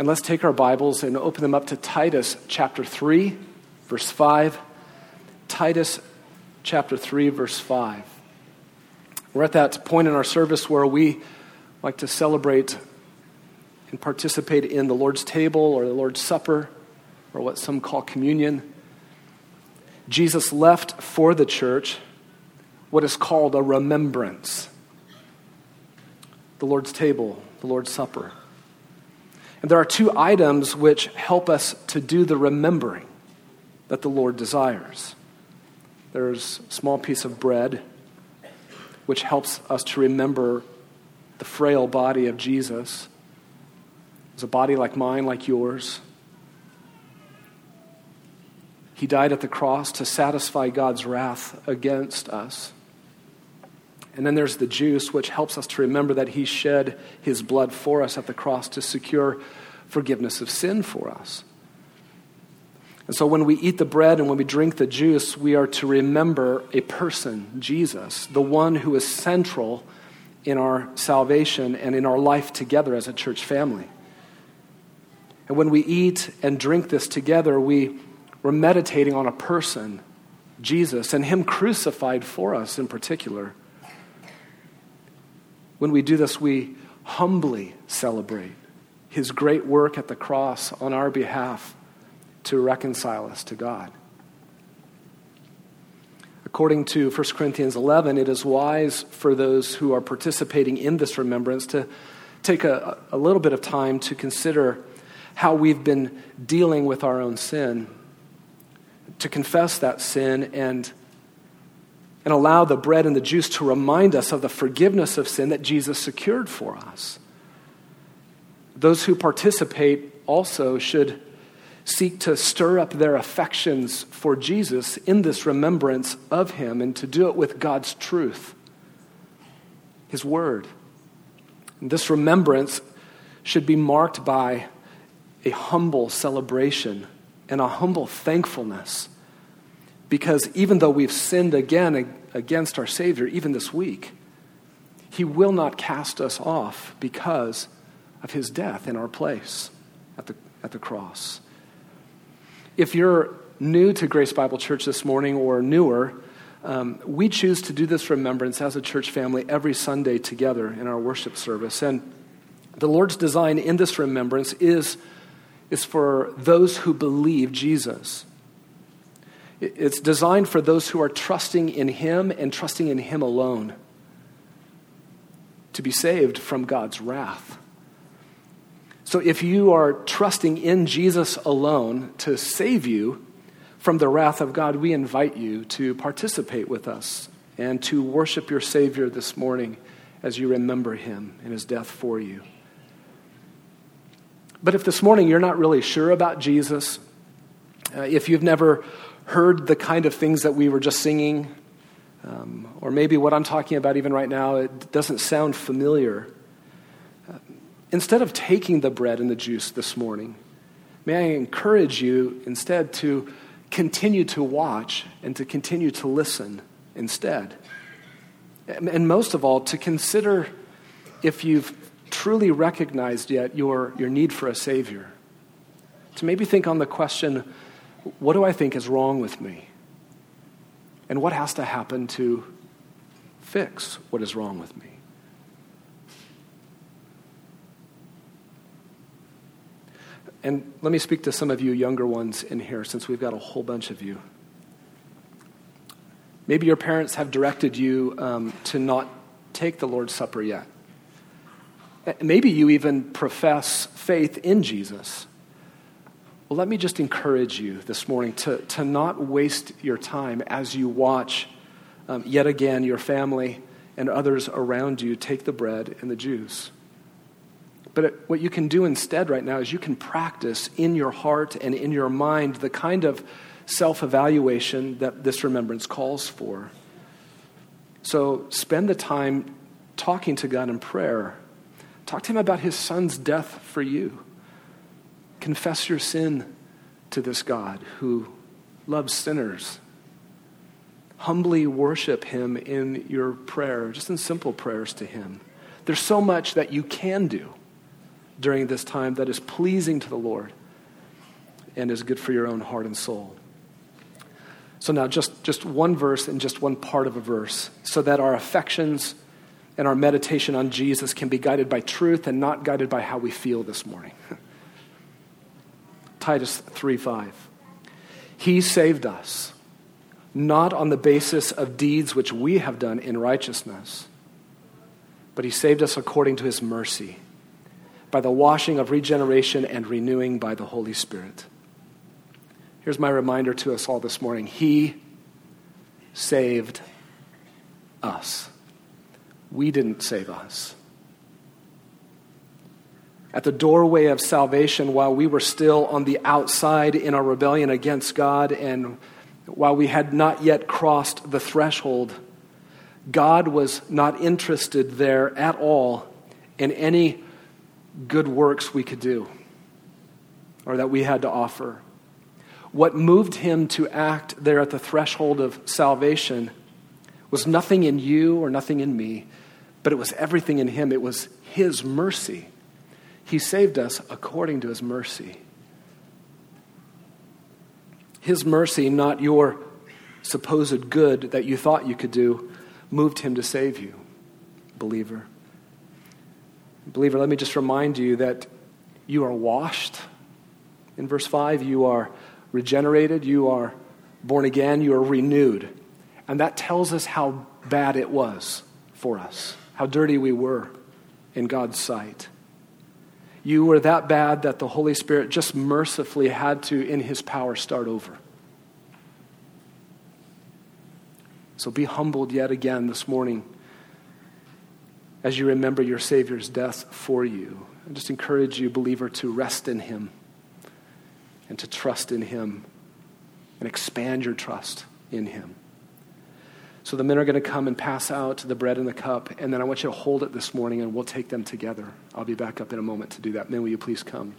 And let's take our Bibles and open them up to Titus chapter 3, verse 5. Titus chapter 3, verse 5. We're at that point in our service where we like to celebrate and participate in the Lord's table or the Lord's Supper or what some call communion. Jesus left for the church what is called a remembrance the Lord's table, the Lord's Supper. And there are two items which help us to do the remembering that the Lord desires. There's a small piece of bread, which helps us to remember the frail body of Jesus. It's a body like mine, like yours. He died at the cross to satisfy God's wrath against us. And then there's the juice, which helps us to remember that He shed His blood for us at the cross to secure forgiveness of sin for us. And so when we eat the bread and when we drink the juice, we are to remember a person, Jesus, the one who is central in our salvation and in our life together as a church family. And when we eat and drink this together, we, we're meditating on a person, Jesus, and Him crucified for us in particular. When we do this, we humbly celebrate his great work at the cross on our behalf to reconcile us to God. According to 1 Corinthians 11, it is wise for those who are participating in this remembrance to take a, a little bit of time to consider how we've been dealing with our own sin, to confess that sin and and allow the bread and the juice to remind us of the forgiveness of sin that Jesus secured for us. Those who participate also should seek to stir up their affections for Jesus in this remembrance of him and to do it with God's truth, his word. And this remembrance should be marked by a humble celebration and a humble thankfulness because even though we've sinned again against our Savior, even this week, He will not cast us off because of His death in our place at the, at the cross. If you're new to Grace Bible Church this morning or newer, um, we choose to do this remembrance as a church family every Sunday together in our worship service. And the Lord's design in this remembrance is, is for those who believe Jesus. It's designed for those who are trusting in Him and trusting in Him alone to be saved from God's wrath. So if you are trusting in Jesus alone to save you from the wrath of God, we invite you to participate with us and to worship your Savior this morning as you remember Him and His death for you. But if this morning you're not really sure about Jesus, uh, if you've never heard the kind of things that we were just singing, um, or maybe what I'm talking about even right now, it doesn't sound familiar. Uh, instead of taking the bread and the juice this morning, may I encourage you instead to continue to watch and to continue to listen instead. And, most of all, to consider if you've truly recognized yet your, your need for a Savior. To maybe think on the question what do I think is wrong with me? And what has to happen to fix what is wrong with me? And let me speak to some of you younger ones in here, since we've got a whole bunch of you. Maybe your parents have directed you um, to not take the Lord's Supper yet. Maybe you even profess faith in Jesus. Well, let me just encourage you this morning to, to not waste your time as you watch um, yet again your family and others around you take the bread and the juice. But it, what you can do instead right now is you can practice in your heart and in your mind the kind of self evaluation that this remembrance calls for. So spend the time talking to God in prayer. Talk to Him about His Son's death for you. Confess your sin to this God who loves sinners. Humbly worship Him in your prayer, just in simple prayers to Him. There's so much that you can do during this time that is pleasing to the Lord and is good for your own heart and soul. So now just, just one verse and just one part of a verse so that our affections and our meditation on Jesus can be guided by truth and not guided by how we feel this morning. Titus 3 5. He saved us, not on the basis of deeds which we have done in righteousness, but He saved us according to His mercy, by the washing of regeneration and renewing by the Holy Spirit. Here's my reminder to us all this morning He saved us. We didn't save us. At the doorway of salvation, while we were still on the outside in our rebellion against God, and while we had not yet crossed the threshold, God was not interested there at all in any good works we could do or that we had to offer. What moved him to act there at the threshold of salvation was nothing in you or nothing in me, but it was everything in him. It was his mercy. He saved us according to his mercy. His mercy, not your supposed good that you thought you could do, moved him to save you, believer. Believer, let me just remind you that you are washed. In verse 5, you are regenerated, you are born again, you are renewed. And that tells us how bad it was for us, how dirty we were in God's sight. You were that bad that the Holy Spirit just mercifully had to, in His power, start over. So be humbled yet again this morning as you remember your Savior's death for you. I just encourage you, believer, to rest in Him and to trust in Him and expand your trust in Him. So the men are going to come and pass out the bread and the cup, and then I want you to hold it this morning and we'll take them together. I'll be back up in a moment to do that. Men, will you please come?